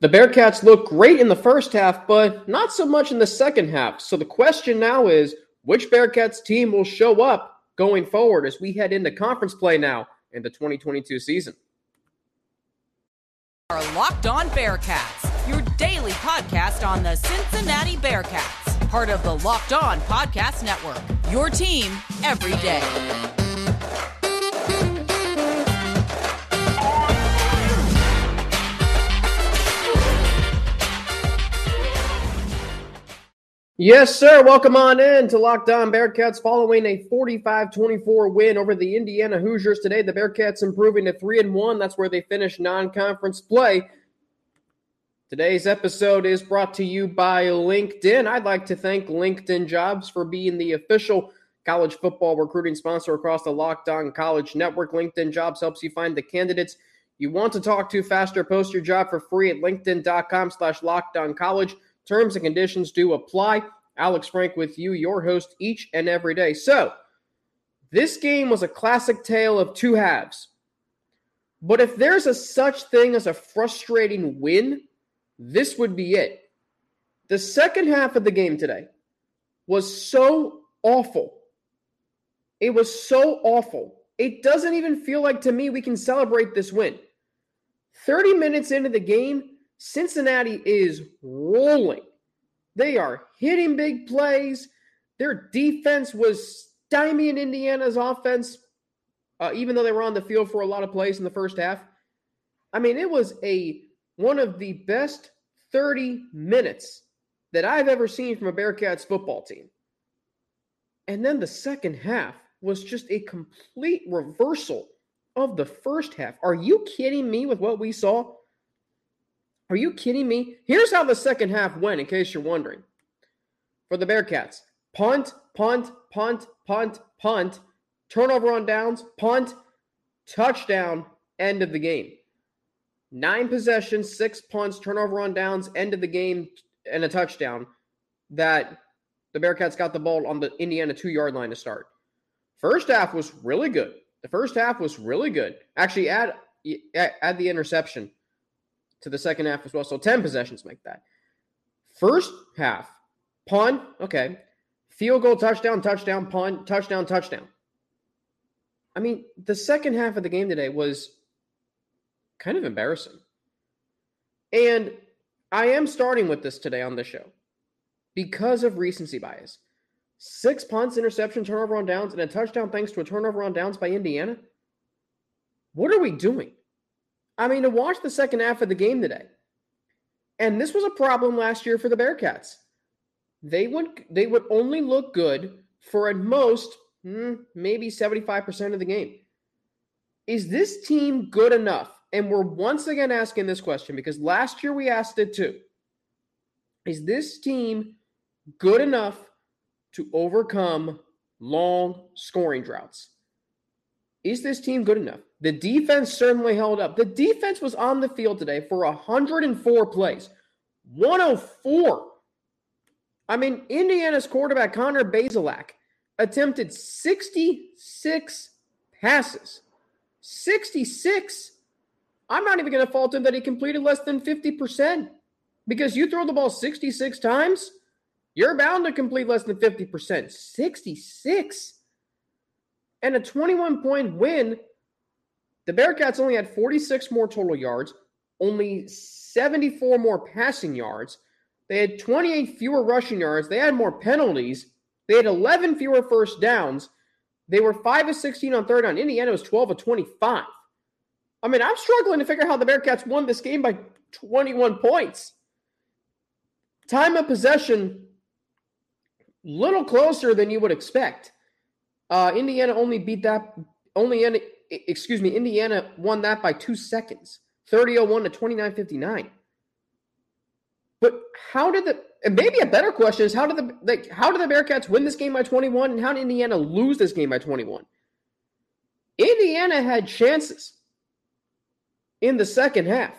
The Bearcats look great in the first half, but not so much in the second half. So the question now is which Bearcats team will show up going forward as we head into conference play now in the 2022 season? Our Locked On Bearcats, your daily podcast on the Cincinnati Bearcats, part of the Locked On Podcast Network. Your team every day. Yes, sir. Welcome on in to Locked On Bearcats following a 45-24 win over the Indiana Hoosiers today. The Bearcats improving to 3 and 1. That's where they finish non-conference play. Today's episode is brought to you by LinkedIn. I'd like to thank LinkedIn Jobs for being the official college football recruiting sponsor across the Locked On College Network. LinkedIn Jobs helps you find the candidates you want to talk to faster. Post your job for free at linkedin.com slash lockdown college. Terms and conditions do apply. Alex Frank with you, your host each and every day. So, this game was a classic tale of two halves. But if there's a such thing as a frustrating win, this would be it. The second half of the game today was so awful. It was so awful. It doesn't even feel like to me we can celebrate this win. 30 minutes into the game, Cincinnati is rolling. They are hitting big plays. Their defense was stymieing Indiana's offense, uh, even though they were on the field for a lot of plays in the first half. I mean, it was a one of the best 30 minutes that I've ever seen from a Bearcats football team. And then the second half was just a complete reversal of the first half. Are you kidding me with what we saw? Are you kidding me? Here's how the second half went, in case you're wondering. For the Bearcats punt, punt, punt, punt, punt, turnover on downs, punt, touchdown, end of the game. Nine possessions, six punts, turnover on downs, end of the game, and a touchdown that the Bearcats got the ball on the Indiana two yard line to start. First half was really good. The first half was really good. Actually, add add the interception to the second half as well. So 10 possessions make that. First half, punt, okay. Field goal, touchdown, touchdown, punt, touchdown, touchdown. I mean, the second half of the game today was kind of embarrassing. And I am starting with this today on the show because of recency bias. Six punts, interception, turnover on downs, and a touchdown thanks to a turnover on downs by Indiana. What are we doing? I mean, to watch the second half of the game today, and this was a problem last year for the Bearcats. They would they would only look good for at most hmm, maybe 75% of the game. Is this team good enough? And we're once again asking this question because last year we asked it too. Is this team good enough to overcome long scoring droughts? Is this team good enough? The defense certainly held up. The defense was on the field today for 104 plays, 104. I mean, Indiana's quarterback, Connor Bazelak, attempted 66 passes. 66. I'm not even going to fault him that he completed less than 50% because you throw the ball 66 times, you're bound to complete less than 50%. 66 and a 21 point win. The Bearcats only had 46 more total yards, only 74 more passing yards. They had 28 fewer rushing yards. They had more penalties. They had 11 fewer first downs. They were 5 of 16 on third down. Indiana was 12 of 25. I mean, I'm struggling to figure out how the Bearcats won this game by 21 points. Time of possession, little closer than you would expect. Uh, Indiana only beat that. Only excuse me. Indiana won that by two seconds, 30-01 to 29-59. But how did the and maybe a better question is how did the like how did the Bearcats win this game by 21 and how did Indiana lose this game by 21? Indiana had chances in the second half.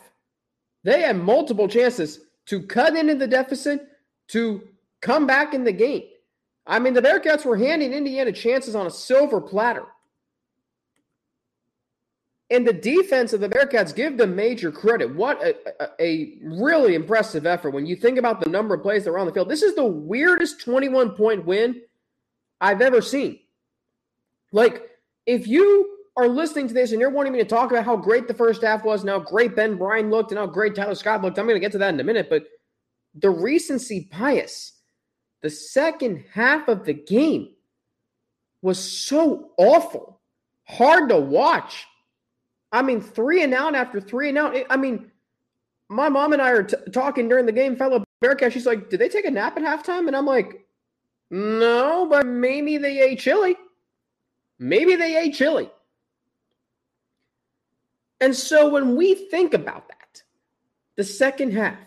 They had multiple chances to cut into the deficit, to come back in the game. I mean, the Bearcats were handing Indiana chances on a silver platter. And the defense of the Bearcats give them major credit. What a, a, a, really impressive effort when you think about the number of plays that were on the field. This is the weirdest 21 point win I've ever seen. Like, if you are listening to this and you're wanting me to talk about how great the first half was and how great Ben Bryant looked and how great Tyler Scott looked, I'm going to get to that in a minute. But the recency bias, the second half of the game was so awful, hard to watch. I mean, three and out after three and out. I mean, my mom and I are t- talking during the game, fellow Bearcat. She's like, Did they take a nap at halftime? And I'm like, No, but maybe they ate chili. Maybe they ate chili. And so when we think about that, the second half,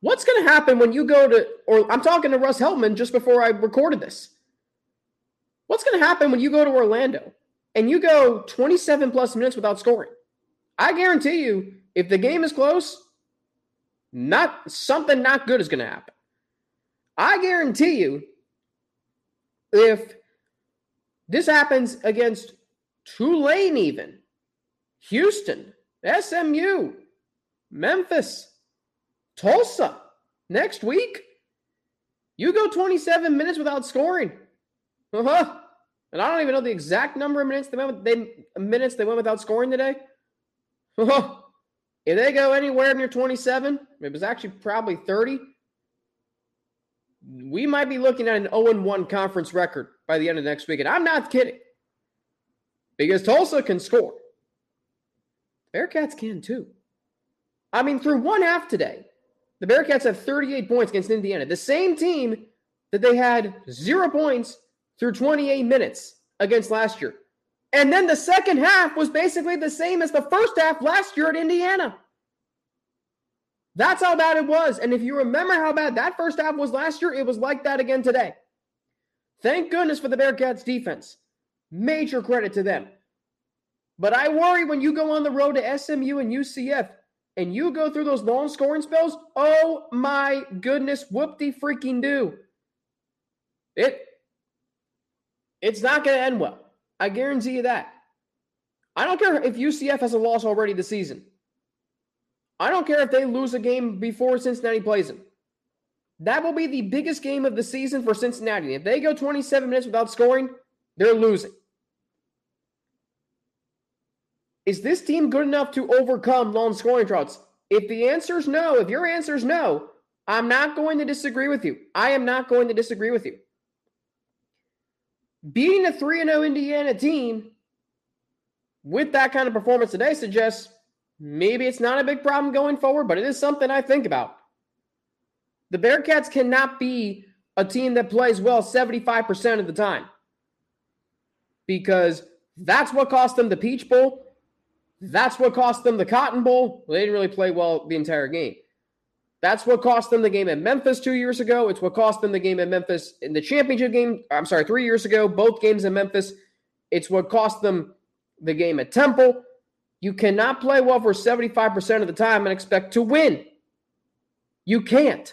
what's going to happen when you go to, or I'm talking to Russ Heltman just before I recorded this. What's going to happen when you go to Orlando and you go 27 plus minutes without scoring? I guarantee you, if the game is close, not something not good is going to happen. I guarantee you, if this happens against Tulane, even Houston, SMU, Memphis, Tulsa next week, you go 27 minutes without scoring. Uh-huh. And I don't even know the exact number of minutes they went, they, minutes they went without scoring today. If they go anywhere near 27, it was actually probably 30. We might be looking at an 0 1 conference record by the end of next week. And I'm not kidding. Because Tulsa can score. Bearcats can too. I mean, through one half today, the Bearcats have 38 points against Indiana. The same team that they had zero points through 28 minutes against last year. And then the second half was basically the same as the first half last year at Indiana. That's how bad it was. And if you remember how bad that first half was last year, it was like that again today. Thank goodness for the Bearcats defense. Major credit to them. But I worry when you go on the road to SMU and UCF and you go through those long scoring spells. Oh my goodness, whoop de freaking do. It it's not going to end well. I guarantee you that. I don't care if UCF has a loss already this season. I don't care if they lose a game before Cincinnati plays them. That will be the biggest game of the season for Cincinnati. If they go 27 minutes without scoring, they're losing. Is this team good enough to overcome long scoring droughts? If the answer is no, if your answer is no, I'm not going to disagree with you. I am not going to disagree with you. Beating a 3 0 Indiana team with that kind of performance today suggests maybe it's not a big problem going forward, but it is something I think about. The Bearcats cannot be a team that plays well 75% of the time because that's what cost them the Peach Bowl. That's what cost them the Cotton Bowl. They didn't really play well the entire game. That's what cost them the game at Memphis two years ago. It's what cost them the game at Memphis in the championship game. I'm sorry, three years ago, both games in Memphis. It's what cost them the game at Temple. You cannot play well for 75% of the time and expect to win. You can't.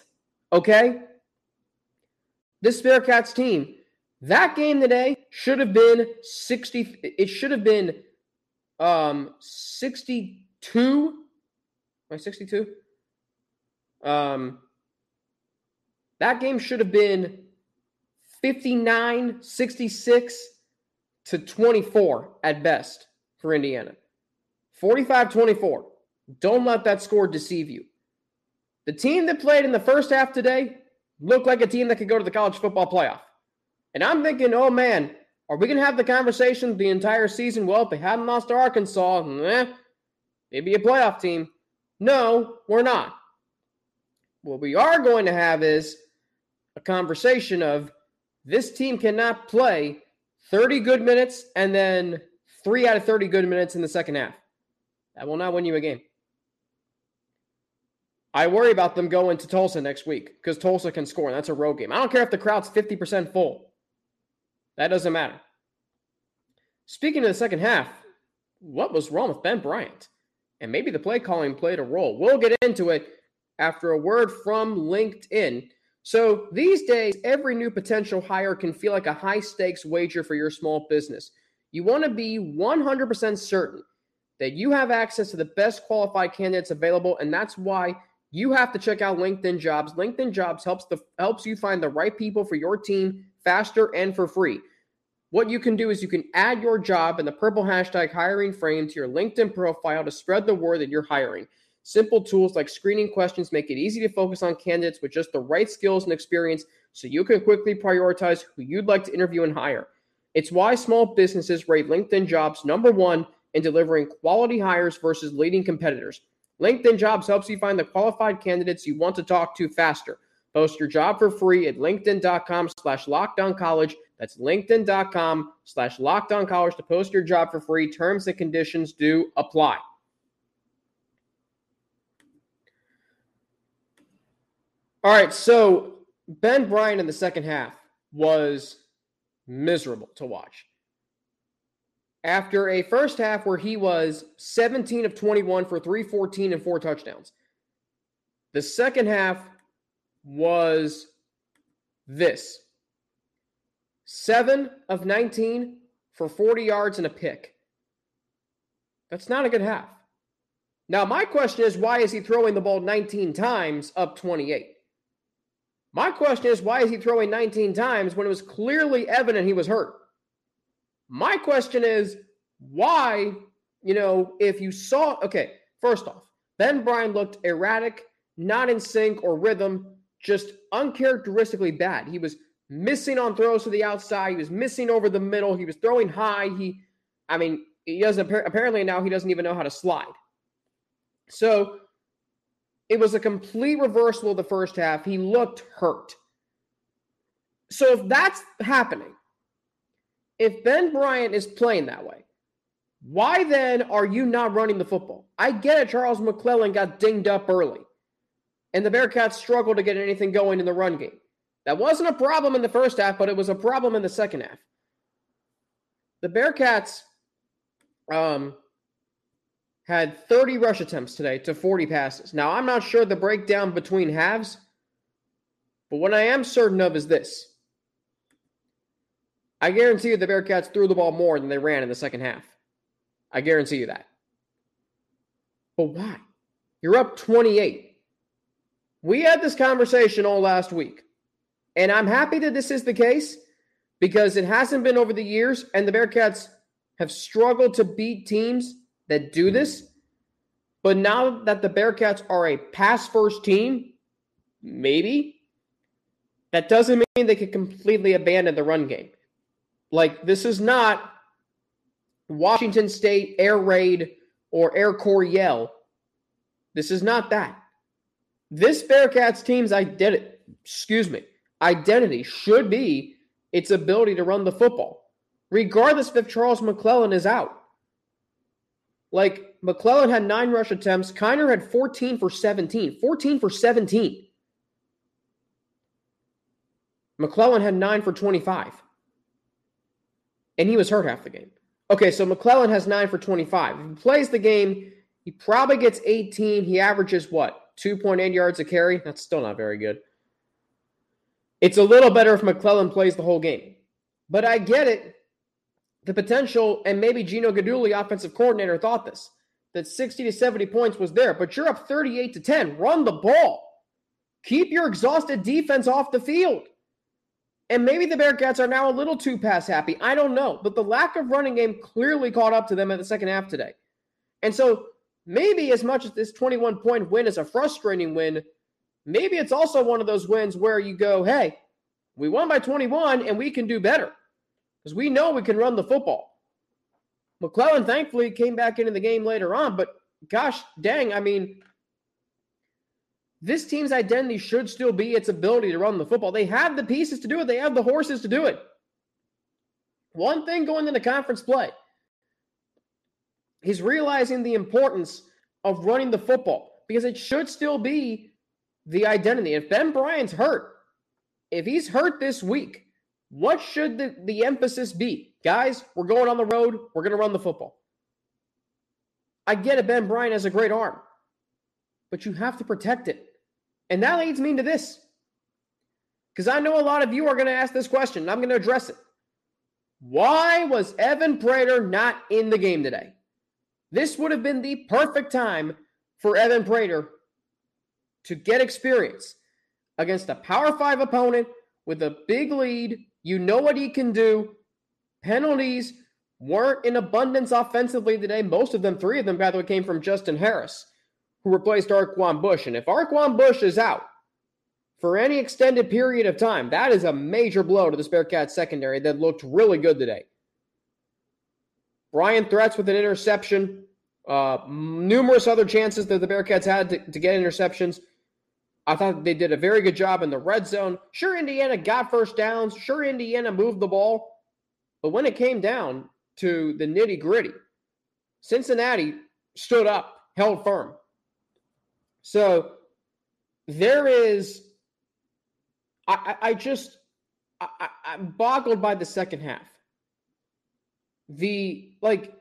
Okay? This Bearcats team, that game today should have been 60. It should have been um 62. Am 62? Um, that game should have been 59 66 to 24 at best for Indiana. 45 24. Don't let that score deceive you. The team that played in the first half today looked like a team that could go to the college football playoff. And I'm thinking, oh man, are we going to have the conversation the entire season? Well, if they hadn't lost to Arkansas, eh, maybe a playoff team. No, we're not. What we are going to have is a conversation of this team cannot play 30 good minutes and then three out of 30 good minutes in the second half. That will not win you a game. I worry about them going to Tulsa next week because Tulsa can score, and that's a road game. I don't care if the crowd's 50% full. That doesn't matter. Speaking of the second half, what was wrong with Ben Bryant? And maybe the play calling played a role. We'll get into it after a word from LinkedIn. So these days, every new potential hire can feel like a high stakes wager for your small business. You want to be 100% certain that you have access to the best qualified candidates available, and that's why you have to check out LinkedIn Jobs. LinkedIn Jobs helps the helps you find the right people for your team faster and for free. What you can do is you can add your job and the purple hashtag hiring frame to your LinkedIn profile to spread the word that you're hiring. Simple tools like screening questions make it easy to focus on candidates with just the right skills and experience so you can quickly prioritize who you'd like to interview and hire. It's why small businesses rate LinkedIn jobs number one in delivering quality hires versus leading competitors. LinkedIn jobs helps you find the qualified candidates you want to talk to faster. Post your job for free at linkedin.com slash lockdown college. That's linkedin.com slash lockdown college to post your job for free. Terms and conditions do apply. All right, so Ben Bryant in the second half was miserable to watch. After a first half where he was 17 of 21 for 314 and four touchdowns, the second half was this seven of 19 for 40 yards and a pick. That's not a good half. Now, my question is why is he throwing the ball 19 times up 28? My question is, why is he throwing 19 times when it was clearly evident he was hurt? My question is, why, you know, if you saw, okay, first off, Ben Bryant looked erratic, not in sync or rhythm, just uncharacteristically bad. He was missing on throws to the outside. He was missing over the middle. He was throwing high. He, I mean, he doesn't apparently now he doesn't even know how to slide. So it was a complete reversal of the first half. He looked hurt. So if that's happening, if Ben Bryant is playing that way, why then are you not running the football? I get it. Charles McClellan got dinged up early, and the Bearcats struggled to get anything going in the run game. That wasn't a problem in the first half, but it was a problem in the second half. The Bearcats um, had 30 rush attempts today to 40 passes. Now, I'm not sure the breakdown between halves, but what I am certain of is this. I guarantee you the Bearcats threw the ball more than they ran in the second half. I guarantee you that. But why? You're up 28. We had this conversation all last week, and I'm happy that this is the case because it hasn't been over the years, and the Bearcats have struggled to beat teams that do hmm. this. But now that the Bearcats are a pass first team, maybe, that doesn't mean they can completely abandon the run game. Like, this is not Washington State air raid or Air Coryell. This is not that. This Bearcats team's identity, excuse me, identity should be its ability to run the football, regardless if Charles McClellan is out. Like McClellan had nine rush attempts. Kiner had 14 for 17. 14 for 17. McClellan had nine for 25. And he was hurt half the game. Okay, so McClellan has nine for 25. If he plays the game, he probably gets 18. He averages what? 2.8 yards a carry? That's still not very good. It's a little better if McClellan plays the whole game. But I get it the potential, and maybe Gino Guidugli, offensive coordinator, thought this that 60 to 70 points was there, but you're up 38 to 10. Run the ball. Keep your exhausted defense off the field. And maybe the Bearcats are now a little too pass happy. I don't know. But the lack of running game clearly caught up to them in the second half today. And so maybe as much as this 21 point win is a frustrating win, maybe it's also one of those wins where you go, hey, we won by 21 and we can do better because we know we can run the football. McClellan thankfully came back into the game later on, but gosh dang, I mean, this team's identity should still be its ability to run the football. They have the pieces to do it, they have the horses to do it. One thing going into conference play is realizing the importance of running the football because it should still be the identity. If Ben Bryant's hurt, if he's hurt this week, what should the, the emphasis be? Guys, we're going on the road. We're going to run the football. I get it. Ben Bryant has a great arm, but you have to protect it. And that leads me to this. Because I know a lot of you are going to ask this question, and I'm going to address it. Why was Evan Prater not in the game today? This would have been the perfect time for Evan Prater to get experience against a Power Five opponent with a big lead. You know what he can do. Penalties weren't in abundance offensively today. Most of them, three of them, by the way, came from Justin Harris, who replaced Arquon Bush. And if Arquon Bush is out for any extended period of time, that is a major blow to the Bearcats secondary that looked really good today. Bryon Threats with an interception. Uh, numerous other chances that the Bearcats had to, to get interceptions. I thought they did a very good job in the red zone. Sure, Indiana got first downs. Sure, Indiana moved the ball. But when it came down to the nitty gritty, Cincinnati stood up, held firm. So there is, I, I just, I, I'm boggled by the second half. The, like,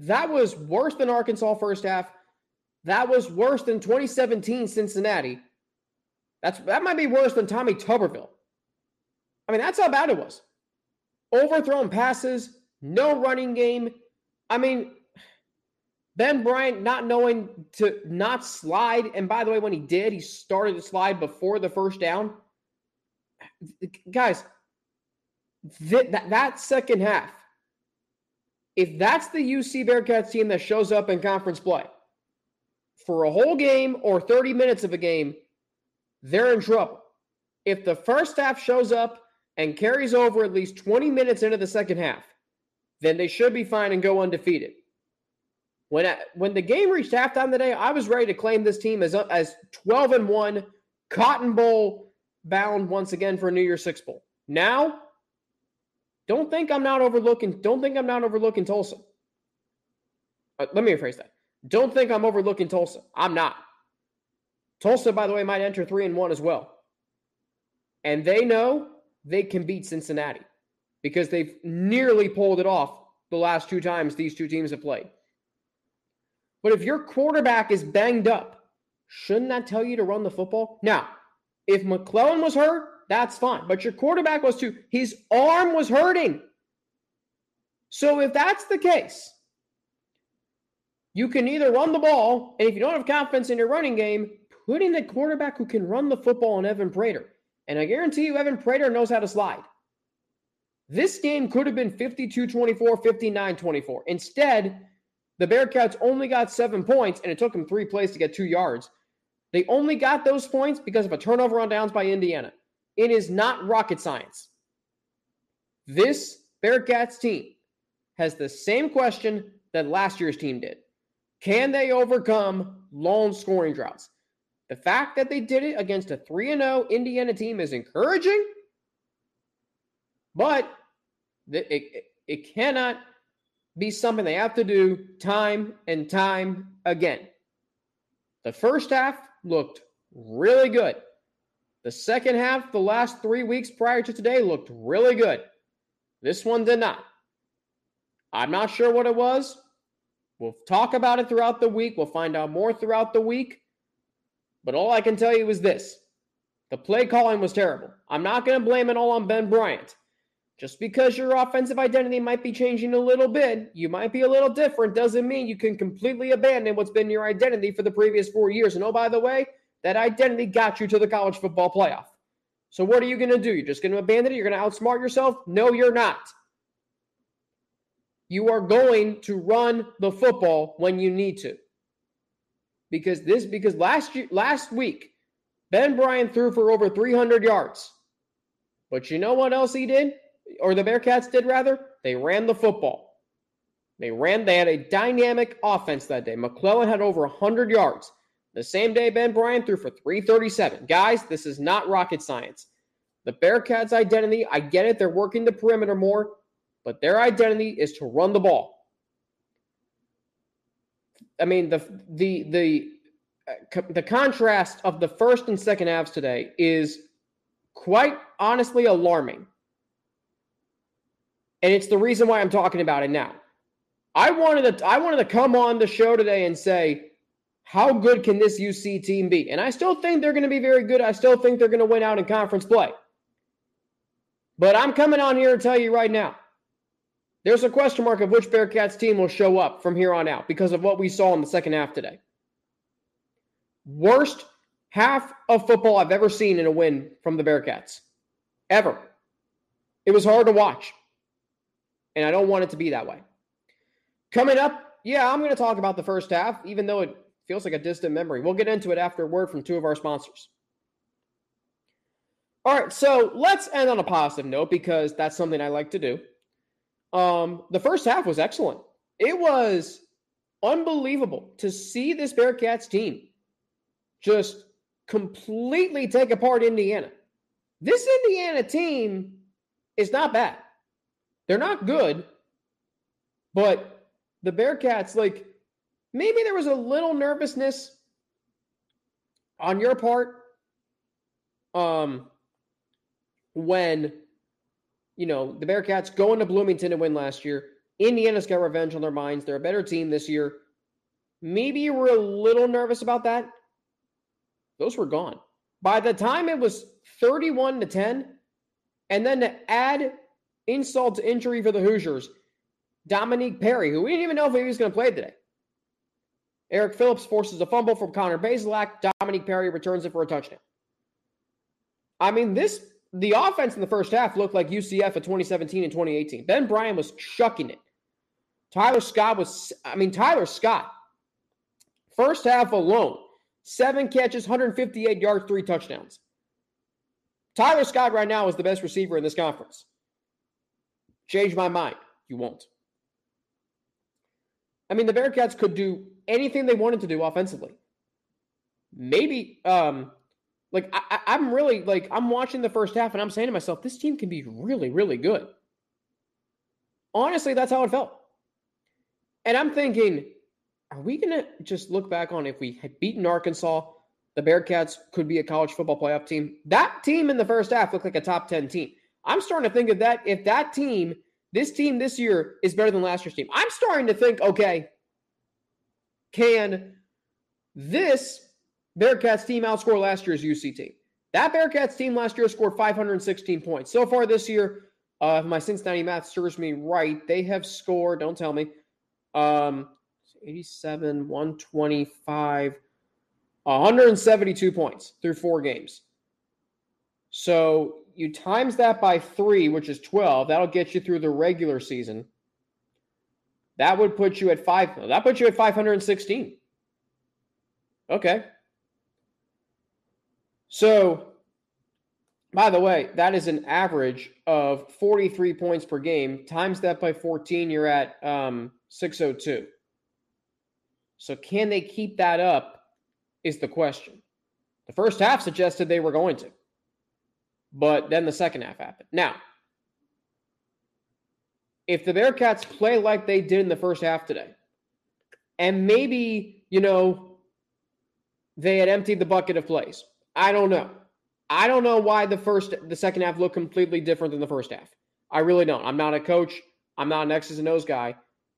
that was worse than Arkansas first half. That was worse than 2017 Cincinnati. That's that might be worse than Tommy Tuberville. I mean, that's how bad it was. Overthrown passes, no running game. I mean, Ben Bryant not knowing to not slide. And by the way, when he did, he started to slide before the first down. Guys, that, that second half, if that's the UC Bearcats team that shows up in conference play for a whole game or 30 minutes of a game, they're in trouble. If the first half shows up and carries over at least 20 minutes into the second half, then they should be fine and go undefeated. When I, when the game reached halftime today, I was ready to claim this team as as 12 and 1, Cotton Bowl bound once again for a New Year's Six Bowl. Now, don't think I'm not overlooking. Don't think I'm not overlooking Tulsa. Uh, let me rephrase that. Don't think I'm overlooking Tulsa. I'm not. Tulsa, by the way, might enter three and one as well, and they know they can beat Cincinnati because they've nearly pulled it off the last two times these two teams have played. But if your quarterback is banged up, shouldn't that tell you to run the football? Now, if McClellan was hurt, that's fine. But your quarterback was too, his arm was hurting. So if that's the case, you can either run the ball, and if you don't have confidence in your running game, put in a quarterback who can run the football on Evan Prater. And I guarantee you, Evan Prater knows how to slide. This game could have been 52 24, 59 24. Instead, the Bearcats only got seven points, and it took them three plays to get two yards. They only got those points because of a turnover on downs by Indiana. It is not rocket science. This Bearcats team has the same question that last year's team did Can they overcome long scoring droughts? The fact that they did it against a 3 0 Indiana team is encouraging, but it, it, it cannot be something they have to do time and time again. The first half looked really good. The second half, the last three weeks prior to today, looked really good. This one did not. I'm not sure what it was. We'll talk about it throughout the week. We'll find out more throughout the week. But all I can tell you is this the play calling was terrible. I'm not going to blame it all on Ben Bryant. Just because your offensive identity might be changing a little bit, you might be a little different, doesn't mean you can completely abandon what's been your identity for the previous four years. And oh, by the way, that identity got you to the college football playoff. So what are you going to do? You're just going to abandon it? You're going to outsmart yourself? No, you're not. You are going to run the football when you need to. Because this because last year last week Ben Bryant threw for over 300 yards. But you know what else he did? or the Bearcats did rather, they ran the football. They ran, they had a dynamic offense that day. McClellan had over 100 yards. The same day, Ben Bryant threw for 337. Guys, this is not rocket science. The Bearcats' identity, I get it, they're working the perimeter more, but their identity is to run the ball. I mean, the the the uh, the contrast of the first and second halves today is quite honestly alarming. And it's the reason why I'm talking about it now. I wanted to I wanted to come on the show today and say, how good can this UC team be? And I still think they're going to be very good. I still think they're going to win out in conference play. But I'm coming on here to tell you right now There's a question mark of which Bearcats team will show up from here on out because of what we saw in the second half today. Worst half of football I've ever seen in a win from the Bearcats. Ever. It was hard to watch. And I don't want it to be that way. Coming up, yeah, I'm going to talk about the first half, even though it feels like a distant memory. We'll get into it after a word from two of our sponsors. All right, so let's end on a positive note because that's something I like to do. Um, the first half was excellent. It was unbelievable to see this Bearcats team just completely take apart Indiana. This Indiana team is not bad. They're not good, but the Bearcats, like, maybe there was a little nervousness on your part um, when, you know, the Bearcats going to Bloomington to win last year. Indiana's got revenge on their minds. They're a better team this year. Maybe you were a little nervous about that. Those were gone. By the time it was 31 to 10, and then to add insult to injury for the Hoosiers, Dominique Perry, who we didn't even know if he was going to play today. Eric Phillips forces a fumble from Connor Bazelak. Dominique Perry returns it for a touchdown. I mean, this the offense in the first half looked like UCF of 2017 and 2018. Ben Bryant was chucking it. Tyler Scott was, I mean, Tyler Scott, first half alone, seven catches, 158 yards, three touchdowns. Tyler Scott right now is the best receiver in this conference. Change my mind. You won't. I mean, the Bearcats could do anything they wanted to do offensively. Maybe, um, like, I, I'm really, like, I'm watching the first half and I'm saying to myself, this team can be really, really good. Honestly, that's how it felt. And I'm thinking, are we going to just look back on if we had beaten Arkansas, the Bearcats could be a college football playoff team? That team in the first half looked like a top 10 team. I'm starting to think of that. If that team, this team this year is better than last year's team, I'm starting to think, okay, can this Bearcats team outscore last year's UC team? That Bearcats team last year scored 516 points. So far this year, uh, if my Cincinnati math serves me right, they have scored, don't tell me, um, 87, 125, 172 points through four games. So you times that by three, which is 12, that'll get you through the regular season. That would put you at five. That puts you at 516. Okay. So, by the way, that is an average of 43 points per game. Times that by 14, you're at um, 602. So, can they keep that up? Is the question. The first half suggested they were going to, but then the second half happened. Now, if the Bearcats play like they did in the first half today, and maybe, you know, they had emptied the bucket of plays. I don't know. I don't know why the first the second half looked completely different than the first half. I really don't. I'm not a coach. I'm not an X's and O's guy.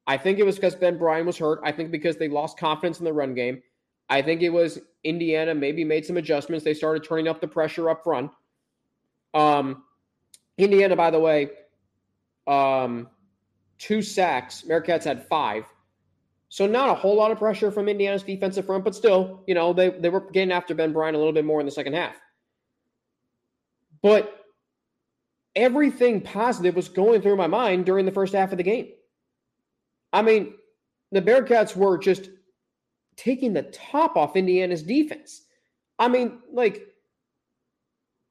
I think it was because Ben Bryant was hurt. I think because they lost confidence in the run game. I think it was Indiana maybe made some adjustments. They started turning up the pressure up front. Um, Indiana, by the way, um, two sacks. Bearcats had five. So not a whole lot of pressure from Indiana's defensive front, but still, you know, they, they were getting after Ben Bryant a little bit more in the second half. But everything positive was going through my mind during the first half of the game. I mean, the Bearcats were just taking the top off Indiana's defense. I mean, like,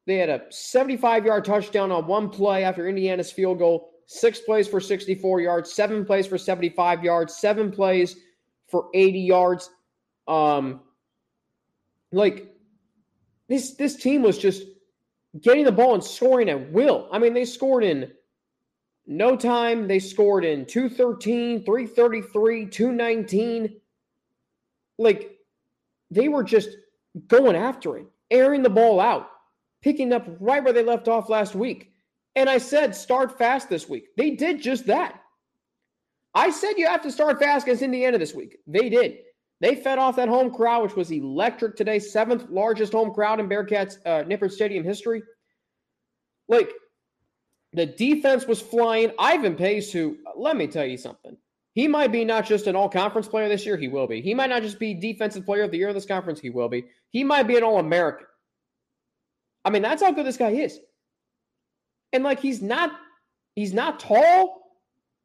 they had a 75 yard touchdown on one play after Indiana's field goal, six plays for 64 yards, seven plays for 75 yards, seven plays for 80 yards. Um, like, this, this team was just getting the ball and scoring at will. I mean, they scored in no time. They scored in 213, 333, 219. Like they were just going after it, airing the ball out, picking up right where they left off last week. And I said, start fast this week. They did just that. I said you have to start fast against Indiana this week. They did. They fed off that home crowd, which was electric today, seventh largest home crowd in Bearcats uh, Nippert Stadium history. Like, The defense was flying. Ivan Pace, who, let me tell you something. He might be not just an all conference player this year, he will be. He might not just be defensive player of the year of this conference, he will be. He might be an all American. I mean, that's how good this guy is. And like he's not he's not tall,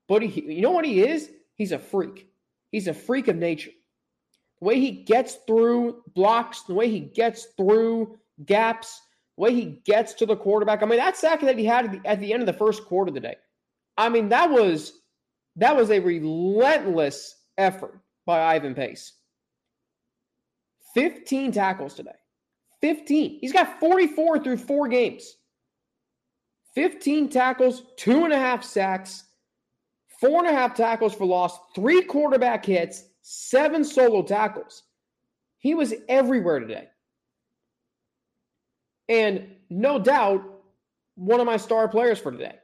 but he you know what he is? He's a freak. He's a freak of nature. The way he gets through blocks, the way he gets through gaps, the way he gets to the quarterback. I mean, that sack that he had at the, at the end of the first quarter today. I mean, that was that was a relentless effort by Ivan Pace. 15 tackles today. 15. He's got 44 through four games. 15 tackles, two and a half sacks, four and a half tackles for loss, three quarterback hits, seven solo tackles. He was everywhere today. And no doubt, one of my star players for today.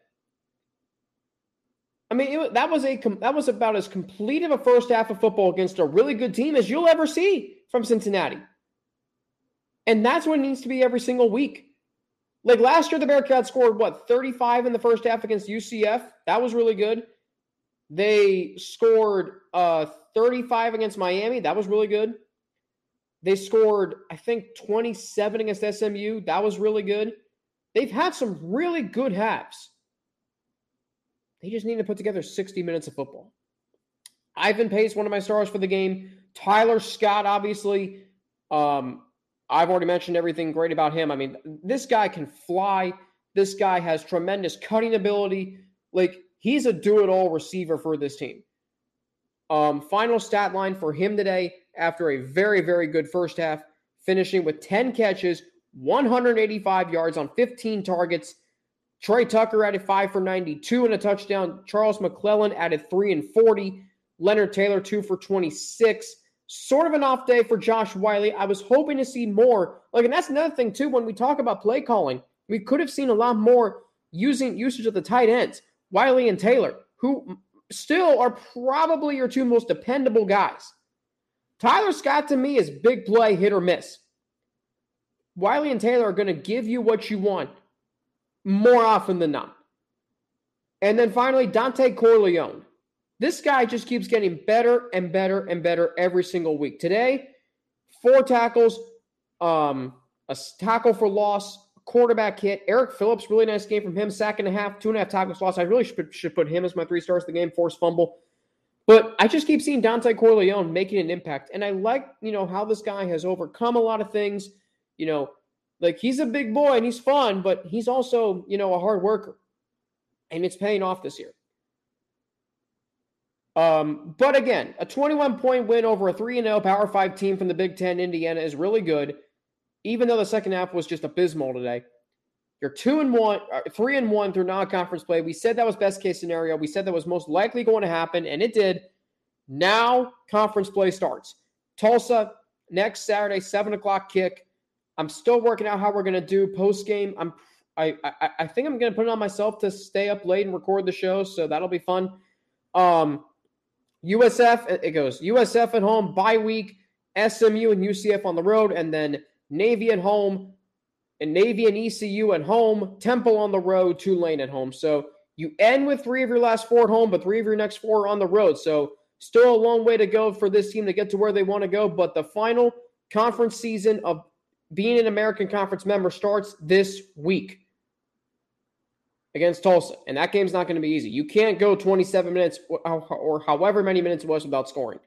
I mean, it, that was a that was about as complete of a first half of football against a really good team as you'll ever see from Cincinnati. And that's what it needs to be every single week. Like last year, the Bearcats scored what 35 in the first half against UCF. That was really good. They scored uh, 35 against Miami. That was really good. They scored, I think, 27 against SMU. That was really good. They've had some really good halves. They just need to put together 60 minutes of football. Ivan Pace, one of my stars for the game. Tyler Scott, obviously. Um, I've already mentioned everything great about him. I mean, this guy can fly. This guy has tremendous cutting ability. Like, he's a do it all receiver for this team. Um, final stat line for him today after a very, very good first half, finishing with 10 catches, 185 yards on 15 targets, Tre Tucker added five for 92 and a touchdown. Charles McClellan added three and 40. Leonard Taylor, two for 26. Sort of an off day for Josh Whyle. I was hoping to see more. Like, and that's another thing, too, when we talk about play calling, we could have seen a lot more using usage of the tight ends, Whyle and Taylor, who still are probably your two most dependable guys. Tyler Scott to me is big play, hit or miss. Whyle and Taylor are going to give you what you want more often than not. And then finally, Dontay Corleone. This guy just keeps getting better and better and better every single week. Today, four tackles, um, a tackle for loss, quarterback hit. Eric Phillips, really nice game from him. Sack and a half, two and a half tackles lost. I really should, should put him as my three stars of the game. Forced fumble. But I just keep seeing Dontay Corleone making an impact. And I like, you know, how this guy has overcome a lot of things. You know, like he's a big boy and he's fun, but he's also, you know, a hard worker. And it's paying off this year. Um, but again, a 21 point win over a 3 0 Power 5 team from the Big Ten, Indiana, is really good, even though the second half was just abysmal today. You're two and one, uh, three and one through non-conference play. We said that was best case scenario. We said that was most likely going to happen, and it did. Now conference play starts. Tulsa next Saturday, seven o'clock kick. I'm still working out how we're going to do post game. I'm I, I, I think I'm going to put it on myself to stay up late and record the show, so that'll be fun. Um, USF it goes USF at home, bye week, SMU and UCF on the road, and then Navy at home, and Navy and ECU at home, Temple on the road, Tulane at home. So you end with three of your last four at home, but three of your next four are on the road. So still a long way to go for this team to get to where they want to go. But the final conference season of being an American Conference member starts this week against Tulsa. And that game's not going to be easy. You can't go 27 minutes or however many minutes it was without scoring.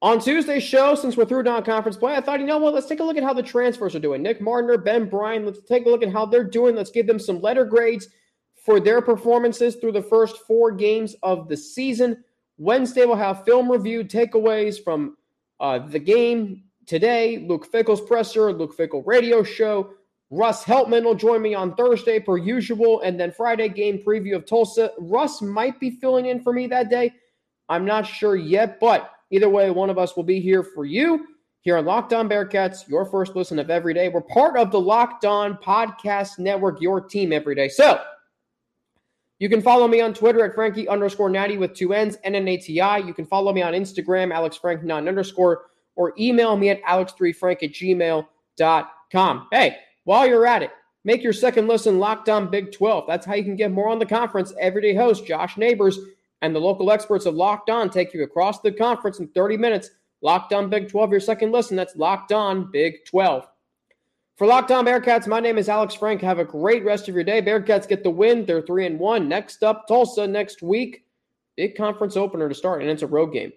On Tuesday's show, since we're through non-conference play, I thought, you know what, let's take a look at how the transfers are doing. Nick Mardner, Ben Bryant, let's take a look at how they're doing. Let's give them some letter grades for their performances through the first four games of the season. Wednesday, we'll have film review takeaways from uh, the game today. Luke Fickell's presser, Luke Fickell radio show. Russ Heltman will join me on Thursday, per usual. And then Friday, game preview of Tulsa. Russ might be filling in for me that day. I'm not sure yet, but Either way, one of us will be here for you here on Locked On Bearcats, your first listen of every day. We're part of the Locked On Podcast Network, your team every day. So you can follow me on Twitter at Frankie underscore Natty with two N's, N-N-A-T-I. You can follow me on Instagram, Alex Frank 9 underscore, or email me at alex3frank at gmail.com. Hey, while you're at it, Make your second listen Locked On Big 12. That's how you can get more on the conference. Everyday host Josh Neighbors and the local experts of Locked On take you across the conference in 30 minutes. Locked On Big 12, your second listen. That's Locked On Big 12. For Locked On Bearcats, my name is Alex Frank. Have a great rest of your day. Bearcats get the win. They're 3 and 1. Next up, Tulsa next week. Big conference opener to start, and it's a road game.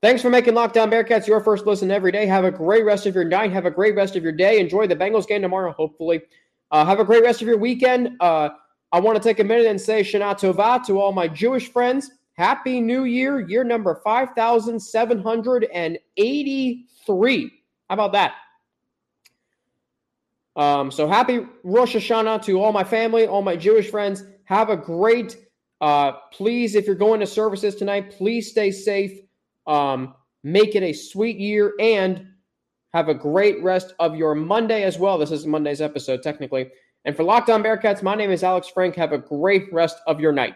Thanks for making Locked On Bearcats your first listen every day. Have a great rest of your night. Have a great rest of your day. Enjoy the Bengals game tomorrow, hopefully. Uh, have a great rest of your weekend. Uh, I want to take a minute and say Shana Tova to all my Jewish friends. Happy New Year, year number 5,783. How about that? Um, so happy Rosh Hashanah to all my family, all my Jewish friends. Have a great, uh, please, if you're going to services tonight, please stay safe. Um, make it a sweet year and have a great rest of your Monday as well. This is Monday's episode, technically. And for Locked On Bearcats, my name is Alex Frank. Have a great rest of your night.